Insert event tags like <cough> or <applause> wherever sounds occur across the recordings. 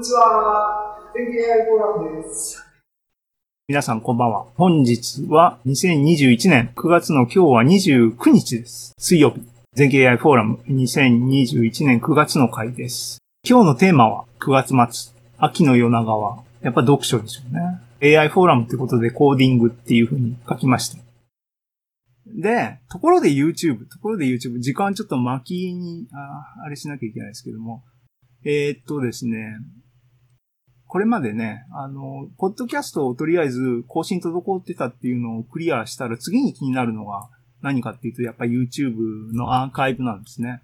にちは。天気 AI フォーラムです。皆さんこんばんは。本日は2021年9月の今日は29日です。水曜日。全景 AI フォーラム2021年9月の回です。今日のテーマは9月末。秋の夜長はやっぱ読書でしょうね。AI フォーラムってことでコーディングっていう風に書きました。で、ところで YouTube、ところで YouTube、時間ちょっと巻きに、ああれしなきゃいけないですけども、えー、っとですね、これまでね、あの、ポッドキャストをとりあえず更新滞ってたっていうのをクリアしたら次に気になるのが何かっていうと、やっぱり YouTube のアーカイブなんですね。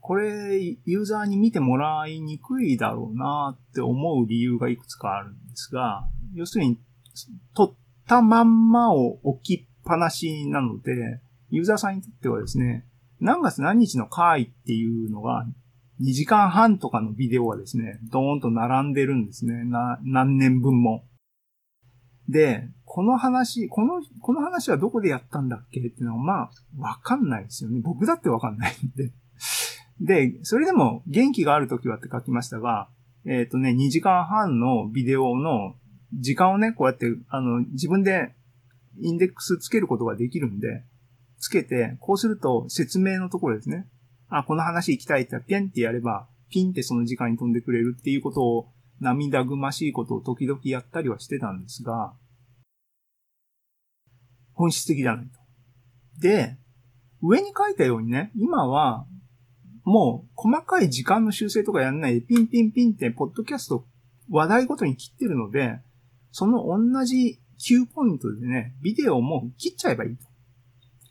これ、ユーザーに見てもらいにくいだろうなって思う理由がいくつかあるんですが、要するに、撮ったまんまを置きっぱなしなので、ユーザーさんにとってはですね、何月何日の回っていうのが2時間半とかのビデオはですね、ドーンと並んでるんですね。な、何年分も。で、この話、この、この話はどこでやったんだっけっていうのは、まあ、わかんないですよね。僕だってわかんないんで。<laughs> で、それでも元気があるときはって書きましたが、えっ、ー、とね、2時間半のビデオの時間をね、こうやって、あの、自分でインデックスつけることができるんで、つけて、こうすると説明のところですね。あ、この話行きたいってピンってやれば、ピンってその時間に飛んでくれるっていうことを、涙ぐましいことを時々やったりはしてたんですが、本質的じゃないと。で、上に書いたようにね、今は、もう細かい時間の修正とかやんないで、ピンピンピンって、ポッドキャスト話題ごとに切ってるので、その同じ9ポイントでね、ビデオも切っちゃえばいいと。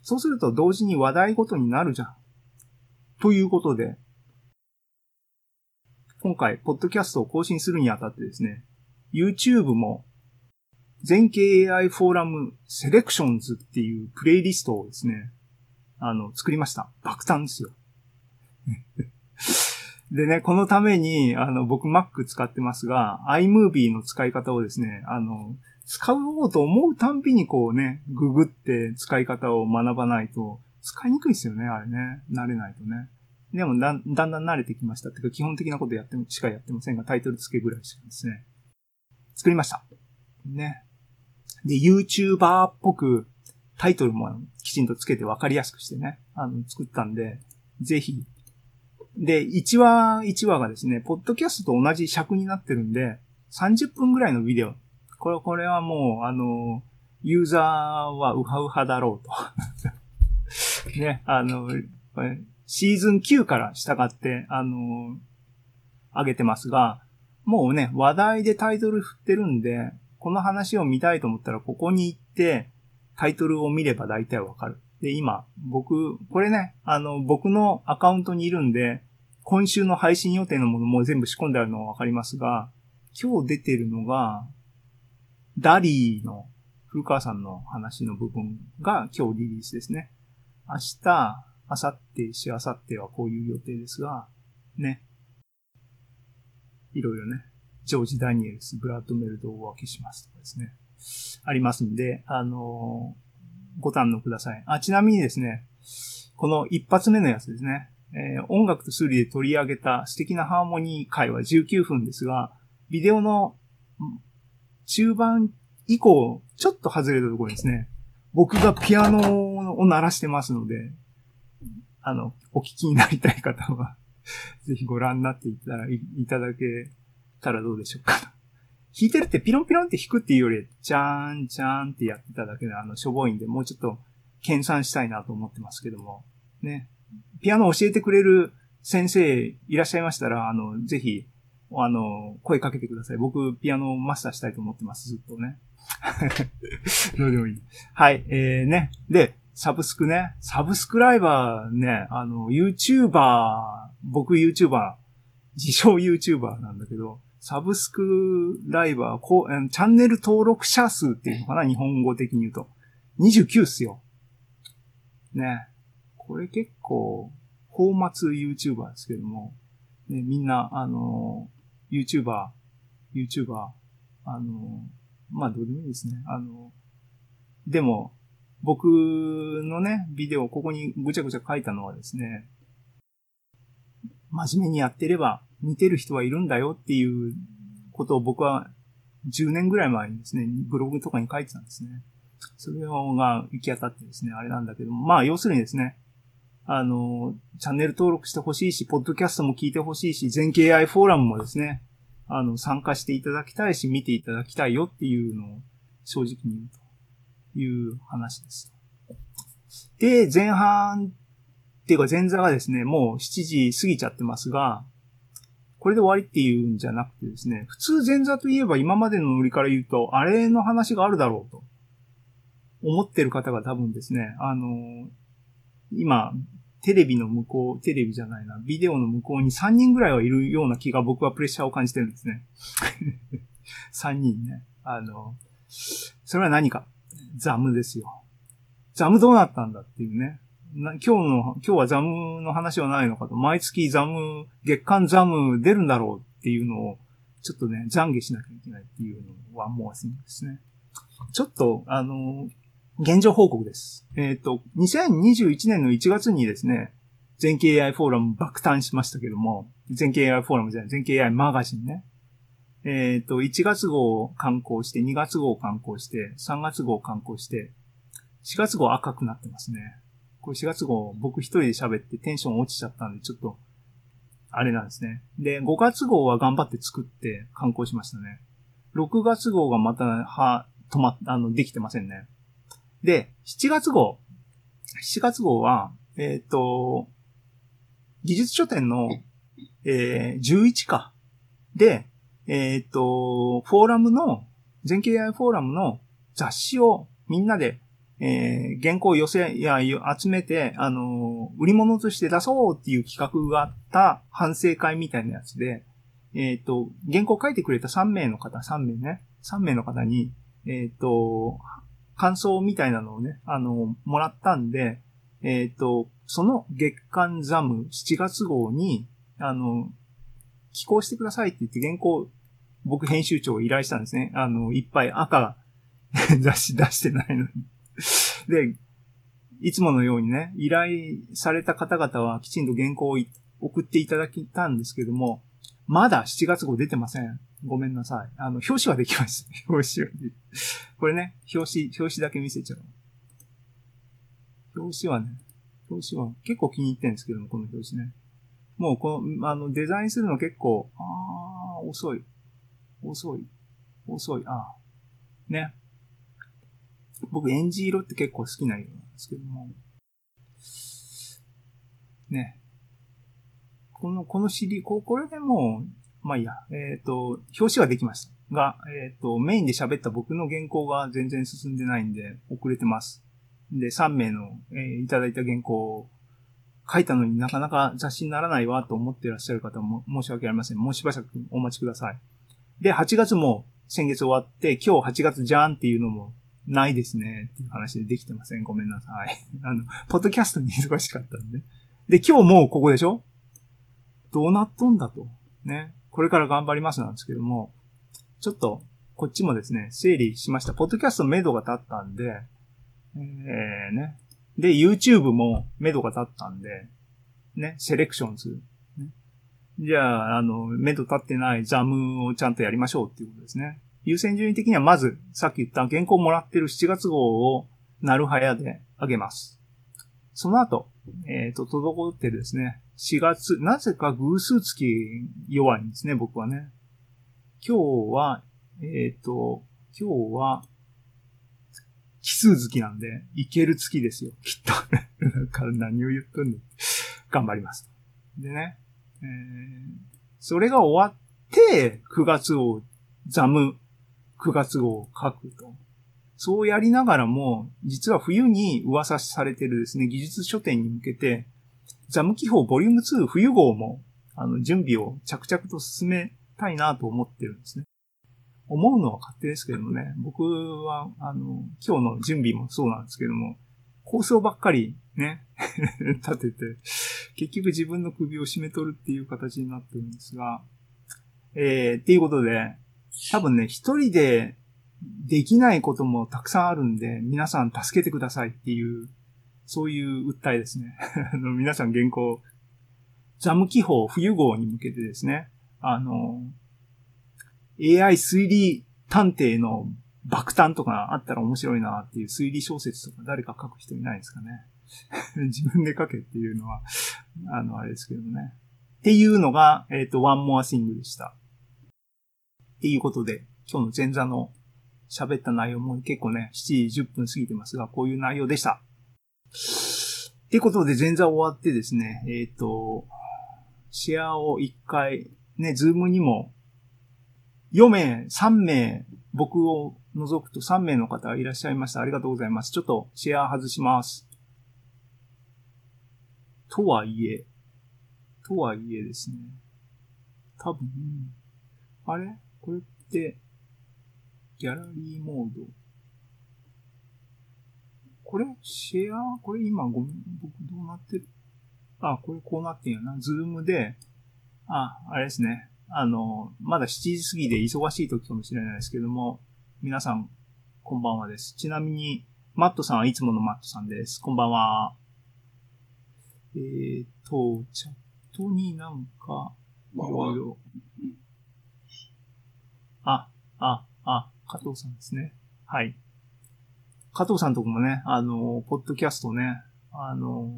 そうすると同時に話題ごとになるじゃん。ということで、今回、ポッドキャストを更新するにあたってですね、YouTube も、全景 AI フォーラムセレクションズっていうプレイリストをですね、あの、作りました。爆誕ですよ。<laughs> でね、このために、あの、僕 Mac 使ってますが、iMovie の使い方をですね、あの、使おうと思うたんびにこうね、ググって使い方を学ばないと、使いにくいですよね、あれね。慣れないとね。でもだ、だんだん慣れてきました。っていうか、基本的なことやっても、しかやってませんが、タイトル付けぐらいしかですね。作りました。ね。で、YouTuber っぽく、タイトルもきちんと付けて分かりやすくしてね、あの、作ったんで、ぜひ。で、1話1話がですね、ポッドキャストと同じ尺になってるんで、30分ぐらいのビデオ。これ、これはもう、あの、ユーザーはウハウハだろうと。<laughs> ね、あの、シーズン9から従って、あの、上げてますが、もうね、話題でタイトル振ってるんで、この話を見たいと思ったら、ここに行って、タイトルを見れば大体わかる。で、今、僕、これね、あの、僕のアカウントにいるんで、今週の配信予定のものも全部仕込んであるのはわかりますが、今日出てるのが、ダリーの古川さんの話の部分が今日リリースですね。明日、明後日、しあさってはこういう予定ですが、ね。いろいろね、ジョージ・ダニエルス、ブラッドメルドをお分けしますとかですね。ありますんで、あのー、ご堪能ください。あ、ちなみにですね、この一発目のやつですね。えー、音楽と数理で取り上げた素敵なハーモニー回は19分ですが、ビデオの中盤以降、ちょっと外れたところですね。僕がピアノを鳴らしてますので、あの、お聞きになりたい方は <laughs> ぜひご覧になっていただいただけたらどうでしょうか。弾いてるってピロンピロンって弾くっていうより、ジャーン、ジャーンってやってただけで、あの、しょぼいんで、もうちょっと、研鑽したいなと思ってますけども、ね。ピアノ教えてくれる先生いらっしゃいましたら、あの、ぜひ、あの、声かけてください。僕、ピアノをマスターしたいと思ってます、ずっとね。<laughs> どうでもいい。はい、えー、ね。で、サブスクね。サブスクライバーね、あの、YouTuber、僕 YouTuber、自称 YouTuber なんだけど、サブスクライバー、こう、チャンネル登録者数っていうのかな？日本語的に言うと。29っすよ。ね。これ結構、フォーマツ YouTuber ですけども、ね、みんな、あの、YouTuber、YouTuber、あの、まあ、どうでもいいですね。あの、でも、僕のね、ビデオ、ここにぐちゃぐちゃ書いたのはですね、真面目にやってれば見てる人はいるんだよっていうことを僕は10年ぐらい前にですね、ブログとかに書いてたんですね。それが行き当たってですね、あれなんだけども、まあ要するにですね、あの、チャンネル登録してほしいし、ポッドキャストも聞いてほしいし、全経 AI フォーラムもですね、あの、参加していただきたいし、見ていただきたいよっていうのを正直に言うという話です。で、前半っていうか前座がですね、もう7時過ぎちゃってますが、これで終わりっていうんじゃなくてですね、普通前座といえば今までのノリから言うと、あれの話があるだろうと思ってる方が多分ですね、あの、今、テレビの向こう、テレビじゃないな、ビデオの向こうに3人ぐらいはいるような気が僕はプレッシャーを感じてるんですね。<laughs> 3人ね。あの、それは何かザムですよ。ザムどうなったんだっていうね。今日の、今日はザムの話はないのかと。毎月ザム、月間ザム出るんだろうっていうのを、ちょっとね、懺悔しなきゃいけないっていうのは思わせるんですね。ちょっと、あの、現状報告です。えっ、ー、と、2021年の1月にですね、全経 AI フォーラム爆誕しましたけども、全経 AI フォーラムじゃない、全経 AI マガジンね。えっ、ー、と、1月号を刊行して、2月号を刊行して、3月号を刊行して、4月号赤くなってますね。これ4月号僕一人で喋ってテンション落ちちゃったんで、ちょっと、あれなんですね。で、5月号は頑張って作って刊行しましたね。6月号がまた、は、止まっ、あの、できてませんね。で、7月号。7月号は、えっ、ー、と、技術書店の、えー、11か。で、えっ、と、フォーラムの、全経 AI フォーラムの雑誌をみんなで、えー、原稿を寄せや集めて、あの売り物として出そうっていう企画があった反省会みたいなやつで、えっ、と、原稿書いてくれた3名の方、3名ね、3名の方に、えっ、と、感想みたいなのをね、あの、もらったんで、えっ、と、その月間ザム7月号に、あの、寄稿してくださいって言って原稿、僕編集長を依頼したんですね。あの、いっぱい赤 <laughs> 雑誌出してないのにで、いつものようにね、依頼された方々はきちんと原稿を送っていただきたんですけども、まだ7月号出てません。ごめんなさい。あの、表紙はできました。<laughs> 表紙は。これね、表紙、表紙だけ見せちゃう。表紙はね、表紙は結構気に入ってるんですけども、この表紙ね。もう、この、あの、デザインするの結構、あー、遅い。遅い。遅い。ああ。ね。僕、エンジ色って結構好きな色なんですけども。ね。この、このシリ、ここれでもう、まあいいや、えっ、ー、と、表紙はできました。が、えっ、ー、と、メインで喋った僕の原稿が全然進んでないんで、遅れてます。で、3名の、えー、いただいた原稿書いたのになかなか雑誌にならないわと思っていらっしゃる方も申し訳ありません。もうしばらくお待ちください。で、8月も先月終わって、今日8月じゃんっていうのもないですねっていう話でできてません。ごめんなさい。<laughs> あの、ポッドキャストに忙しかったんで。で、今日もうここでしょ？どうなっとんだと。ね。これから頑張りますなんですけども、ちょっと、こっちもですね、整理しました。ポッドキャストの目処が立ったんで、えー、ね。で、YouTube も目処が立ったんで、ね、セレクションする。ね、じゃあ、あの、目処立ってないザムをちゃんとやりましょうっていうことですね。優先順位的にはまず、さっき言った原稿もらってる7月号を、なるはやであげます。その後、えっ、ー、と、滞ってですね、4月、なぜか偶数月弱いんですね、僕はね。今日は、えっ、ー、と、今日は、奇数月なんで、いける月ですよ、きっと。<laughs> か何を言っとんの頑張ります。でね、えー、それが終わって、9月をザム、9月号を書くと。そうやりながらも、実は冬に噂されてるですね、技術書店に向けて、ザム記法ボリューム2冬号も、あの、準備を着々と進めたいなと思ってるんですね。思うのは勝手ですけどもね、僕は、あの、今日の準備もそうなんですけども、構想ばっかりね、<laughs> 立てて、結局自分の首を絞め取るっていう形になってるんですが、えー、っていうことで、多分ね、一人でできないこともたくさんあるんで、皆さん助けてくださいっていうそういう訴えですね。<laughs> あの皆さん原稿、ザム記法冬号に向けてですね、あの、AI 推理探偵の爆誕とかあったら面白いなっていう推理小説とか誰か書く人いないですかね。<laughs> 自分で書けっていうのは、あの、あれですけどね。っていうのが、えっ、と、One More Thing でした。っていうことで、今日の前座の喋った内容も結構ね、7時10分過ぎてますが、こういう内容でした。っていうことで前座終わってですね、えっ、と、シェアを1回、ね、ズームにも4名、3名、僕を除くと3名の方いらっしゃいました。ありがとうございます。ちょっとシェア外します。とはいえ、とはいえですね。多分、あれ？これって、ギャラリーモード？これ、シェア？これ今ごめん、僕どうなってる？あ、これこうなってんやな。ズームで、あ、あれですね。あの、まだ7時過ぎで忙しい時かもしれないですけども、皆さん、こんばんはです。ちなみに、マットさんはいつものマットさんです。こんばんは。えーと、チャットになんか、いろいろ。あ、あ、あ、加藤さんですね。はい。加藤さんとこもね、あの、ポッドキャストね、あの、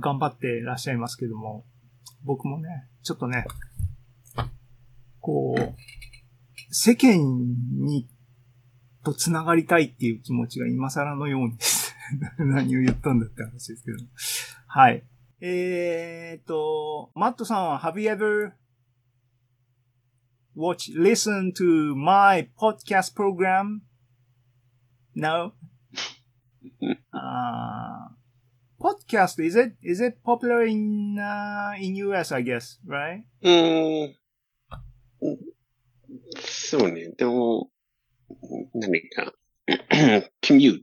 頑張ってらっしゃいますけども、僕もね、ちょっとね、こう、世間に、と繋がりたいっていう気持ちが今更のように。<laughs> 何を言ったんだって話ですけど。はい。えーっと、マットさんは、have you ever watch, listen to my podcast program? No? <laughs> uh, podcast, is it, is it popular in, uh, in US, I guess, right? うーん。そうね。でも、何か、commute.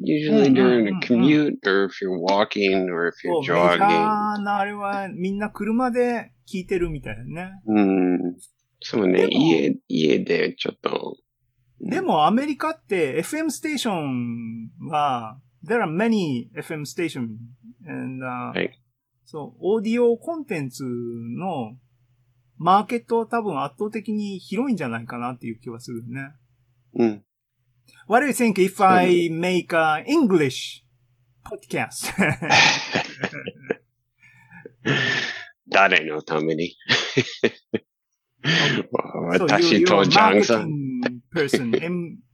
Usually during a commute, or if you're walking, or if そ you're jogging. ーなあれはみんな車で聞いてるみたいなね。うん。そうね。家、家でちょっと。でもアメリカって FM ステーションは、there are many FM station and, uh, はいそう、オーディオコンテンツのマーケットは多分圧倒的に広いんじゃないかなっていう気はするね。うん。What do you think if I make a English podcast? 誰のために私とジャンさん。person,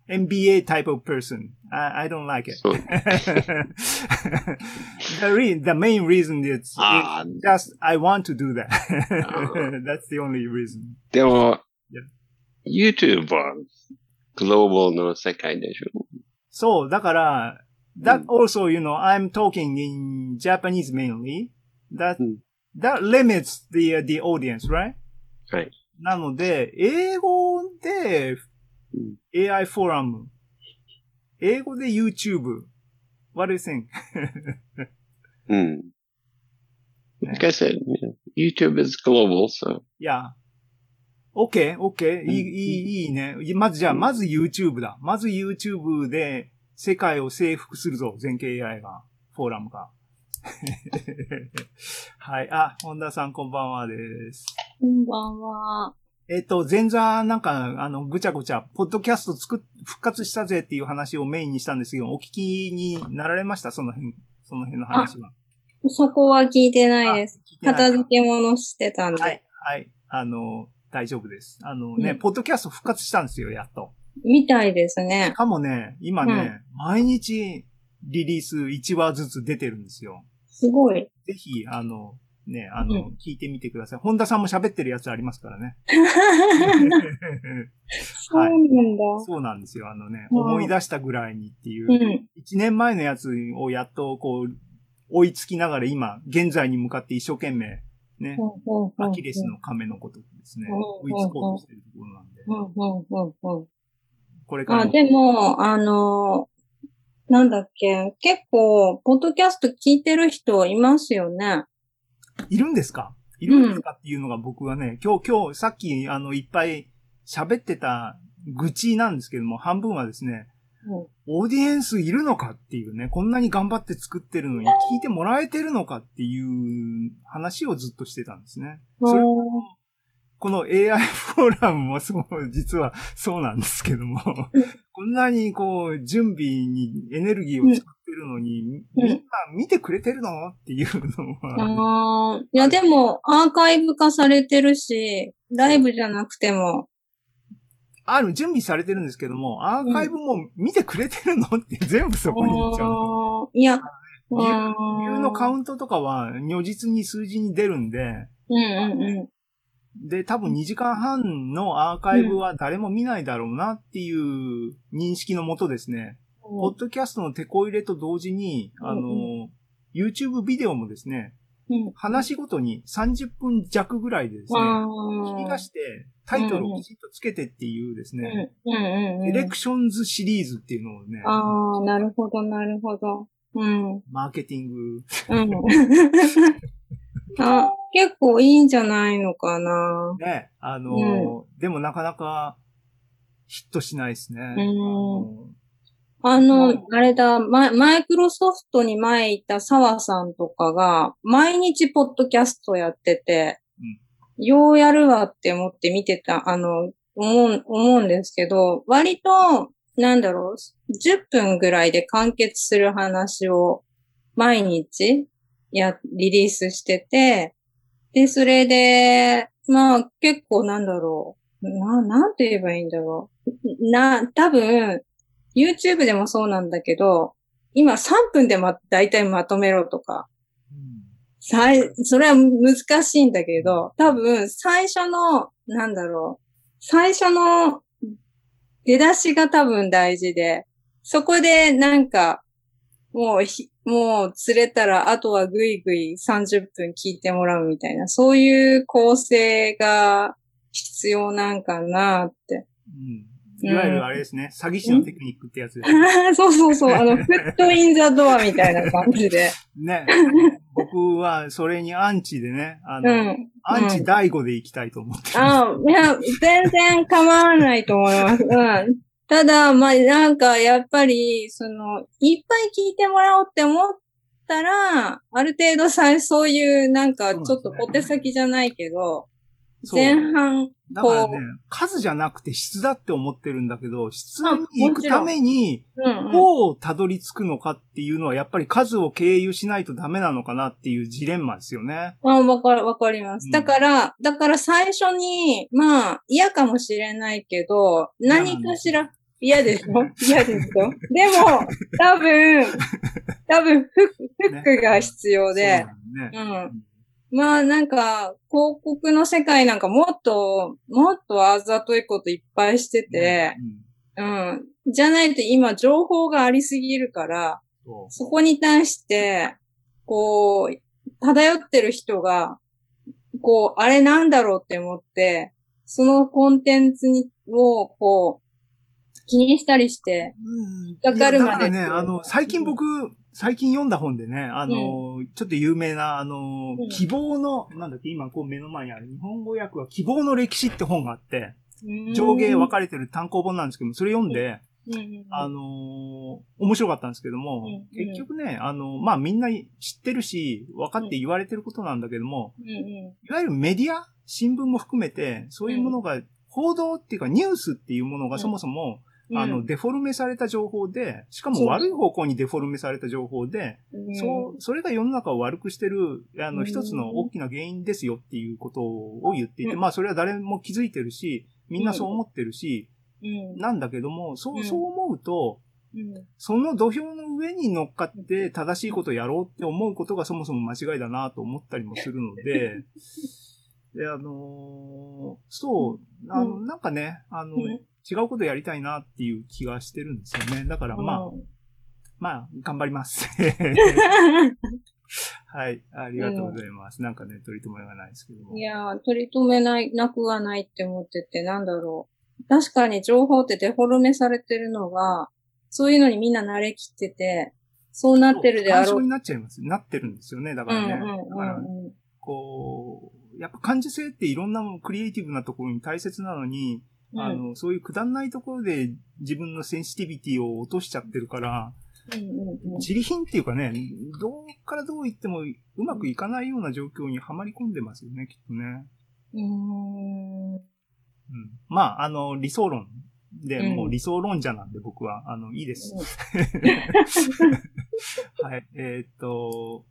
MBA type of person. I, I don't like it. そ<laughs> う the, re- the main reason is,ああ、 is just I want to do that. Ah. <laughs> That's the only reason. でも Yeah.、 YouTube はグローバルの世界でしょ。そう、だから、that うん also, you know, I'm talking in Japanese mainly. That, うん that limits the, uh, the audience, right? はい。なので、英語でうん AI フォーラム、英語で YouTube, what do you think? うん。ね Like I said, YouTube is global, so. いや、OK, OK, いい、うんいい、いいね。まずじゃあ、まず YouTube だ。まず YouTube で世界を征服するぞ、全景 AI が、フォーラムが。<laughs> はい。あ、本田さんこんばんはです。こんばんは。えっ、と、前座なんか、あの、ぐちゃぐちゃ、ポッドキャスト作っ、復活したぜっていう話をメインにしたんですけど、お聞きになられました？その辺、その辺の話は。そこは聞いてないです。片付け物してたんで。はい、はい。あの、大丈夫です。あのね、うんポッドキャスト復活したんですよ、やっと。みたいですねし。かもね、今ね、毎日リリース1話ずつ出てるんですよ。すごい。ぜひ、あの、ね、あの、う聞いてみてください。本田さんも喋ってるやつありますからね。<laughs> そうなんだ。そうなんですよ。あのね、うん思い出したぐらいにっていうう、ん。1年前のやつをやっとこう、追いつきながら今、現在に向かって一生懸命、ね、アキレスの亀のことですね、うん追いつこうとしてるところなんで、うんうんうんうん。あ、これからもでも、あの、なんだっけ、結構、ポッドキャスト聞いてる人いますよね。いるんですか？いるんですかっていうのが僕はね、今日、今日、さっき、あの、いっぱい喋ってた愚痴なんですけども、半分はですね、オーディエンスいるのかっていうね、こんなに頑張って作ってるのに聞いてもらえてるのかっていう話をずっとしてたんですね。それうんこの AI フォーラムもそう、実はそうなんですけども、こんなにこう、準備にエネルギーを使ってるのに、みんな見てくれてるの？っていうのは、ああ、いやでもアーカイブ化されてるし、ライブじゃなくても、ある、準備されてるんですけども、アーカイブも見てくれてるの？って全部そこに行っちゃう。いや、ビューうんビューのカウントとかは如実に数字に出るんで、うんうんうん。で、多分2時間半のアーカイブは誰も見ないだろうなっていう認識のもとですね、ポッドキャストのテこ入れと同時に、あうんの、YouTube ビデオもですね、うん話ごとに30分弱ぐらいでですね、あ切り出してタイトルをきちっとつけてっていうですーね、うんうんうんうん。エレクションズシリーズっていうのをね、ああ、なるほど、なるほど。うん。マーケティング、うん。<laughs> <laughs> あ、結構いいんじゃないのかな。ね、あの、でもなかなかヒットしないですね。うんあのあれだ、ママイクロソフトに前いた澤さんとかが、毎日ポッドキャストやってて、ようやるわって思って見てた、あの、思う、思うんですけど、割と、なんだろう、10分ぐらいで完結する話を毎日や、リリースしてて、で、それで、まあ結構なんだろう、な、なんて言えばいいんだろう。な、多分、YouTube でもそうなんだけど、今3分でま、大体まとめろとか、さい、それは難しいんだけど、多分最初の、なんだろう、最初の出だしが多分大事で、そこでなんか、もうひ、もう釣れたら、あとはぐいぐい30分聞いてもらうみたいな、そういう構成が必要なんかなって。うんいわゆるあれですね、詐欺師のテクニックってやつです。<laughs> そうそうそう、あの、フットインザドアみたいな感じで。ね。僕はそれにアンチでね、あの、うん。アンチ第5で行きたいと思ってる。あいや、全然構わないと思います。うん。ただ、まあ、なんか、やっぱり、その、いっぱい聞いてもらおうって思ったら、ある程度さ、そういう、なんか、ちょっと小手先じゃないけど、前半、だからねこう、数じゃなくて質だって思ってるんだけど、質に行くために。どうたどり着くのかっていうのは、やっぱり数を経由しないとダメなのかなっていうジレンマですよね。あ、わかる、わかりますうん。だから、だから最初に、まあ、嫌かもしれないけど、何かしら、嫌でしょ嫌ですよ。でも、多分、多分フック、フックが必要で、そうね。うん。まあなんか、広告の世界なんかもっと、もっとあざといこといっぱいしてて、うんうん。じゃないと今情報がありすぎるから、そこに対して、こう、漂ってる人が、こう、あれなんだろうって思って、そのコンテンツに、を、こう、気にしたりして、うん。わかるまで。いやだからね、あの、最近僕、最近読んだ本でね、あの、ちょっと有名な、あの、うん。希望の、なんだっけ、今こう目の前にある日本語訳は希望の歴史って本があって、上下分かれてる単行本なんですけども、それ読んで、うん。うんあのー面白かったんですけども、うん結局ね、あの、まあ、みんな知ってるし、分かって言われてることなんだけども、うん。うんいわゆるメディア新聞も含めて、そういうものが、報道っていうかニュースっていうものがそもそも、うんあの、デフォルメされた情報で、しかも悪い方向にデフォルメされた情報で、うん。そう、それが世の中を悪くしてる、あの、うん。一つの大きな原因ですよっていうことを言っていて、うん。まあ、それは誰も気づいてるし、みんなそう思ってるし、うん。なんだけども、そうう、ん。そう思うと、うん。その土俵の上に乗っかって正しいことをやろうって思うことがそもそも間違いだなと思ったりもするので、<laughs> で、あのーそう、あの、うなんかね、あの、うん違うことやりたいなっていう気がしてるんですよね。だからまあ、まあ、頑張ります。<laughs> はい、ありがとうございます。なんかね、取り留めがないですけども。いやー、取り留めない、なくはないって思ってて、なんだろう。確かに情報ってデフォルメされてるのが、そういうのにみんな慣れきってて、そうなってるであろう。干渉になっちゃいます。なってるんですよね。だからね。うんうんだかこう、やっぱ感受性っていろんなものクリエイティブなところに大切なのに、うんあの、そういうくだんないところで自分のセンシティビティを落としちゃってるから、自利品っていうかね、どうからどう言ってもうまくいかないような状況にはまり込んでますよね、きっとね。うーん。うん。まあ、あの、理想論で、うんもう理想論者なんで僕は、あの、いいです。<laughs> はい。えーっと、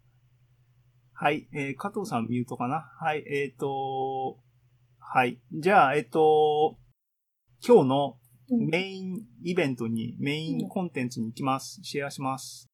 はい。えー加藤さんミュートかな？はい。えーっと、はい。じゃあ、えーっと、今日のメインイベントに、メインコンテンツに行きます。シェアします。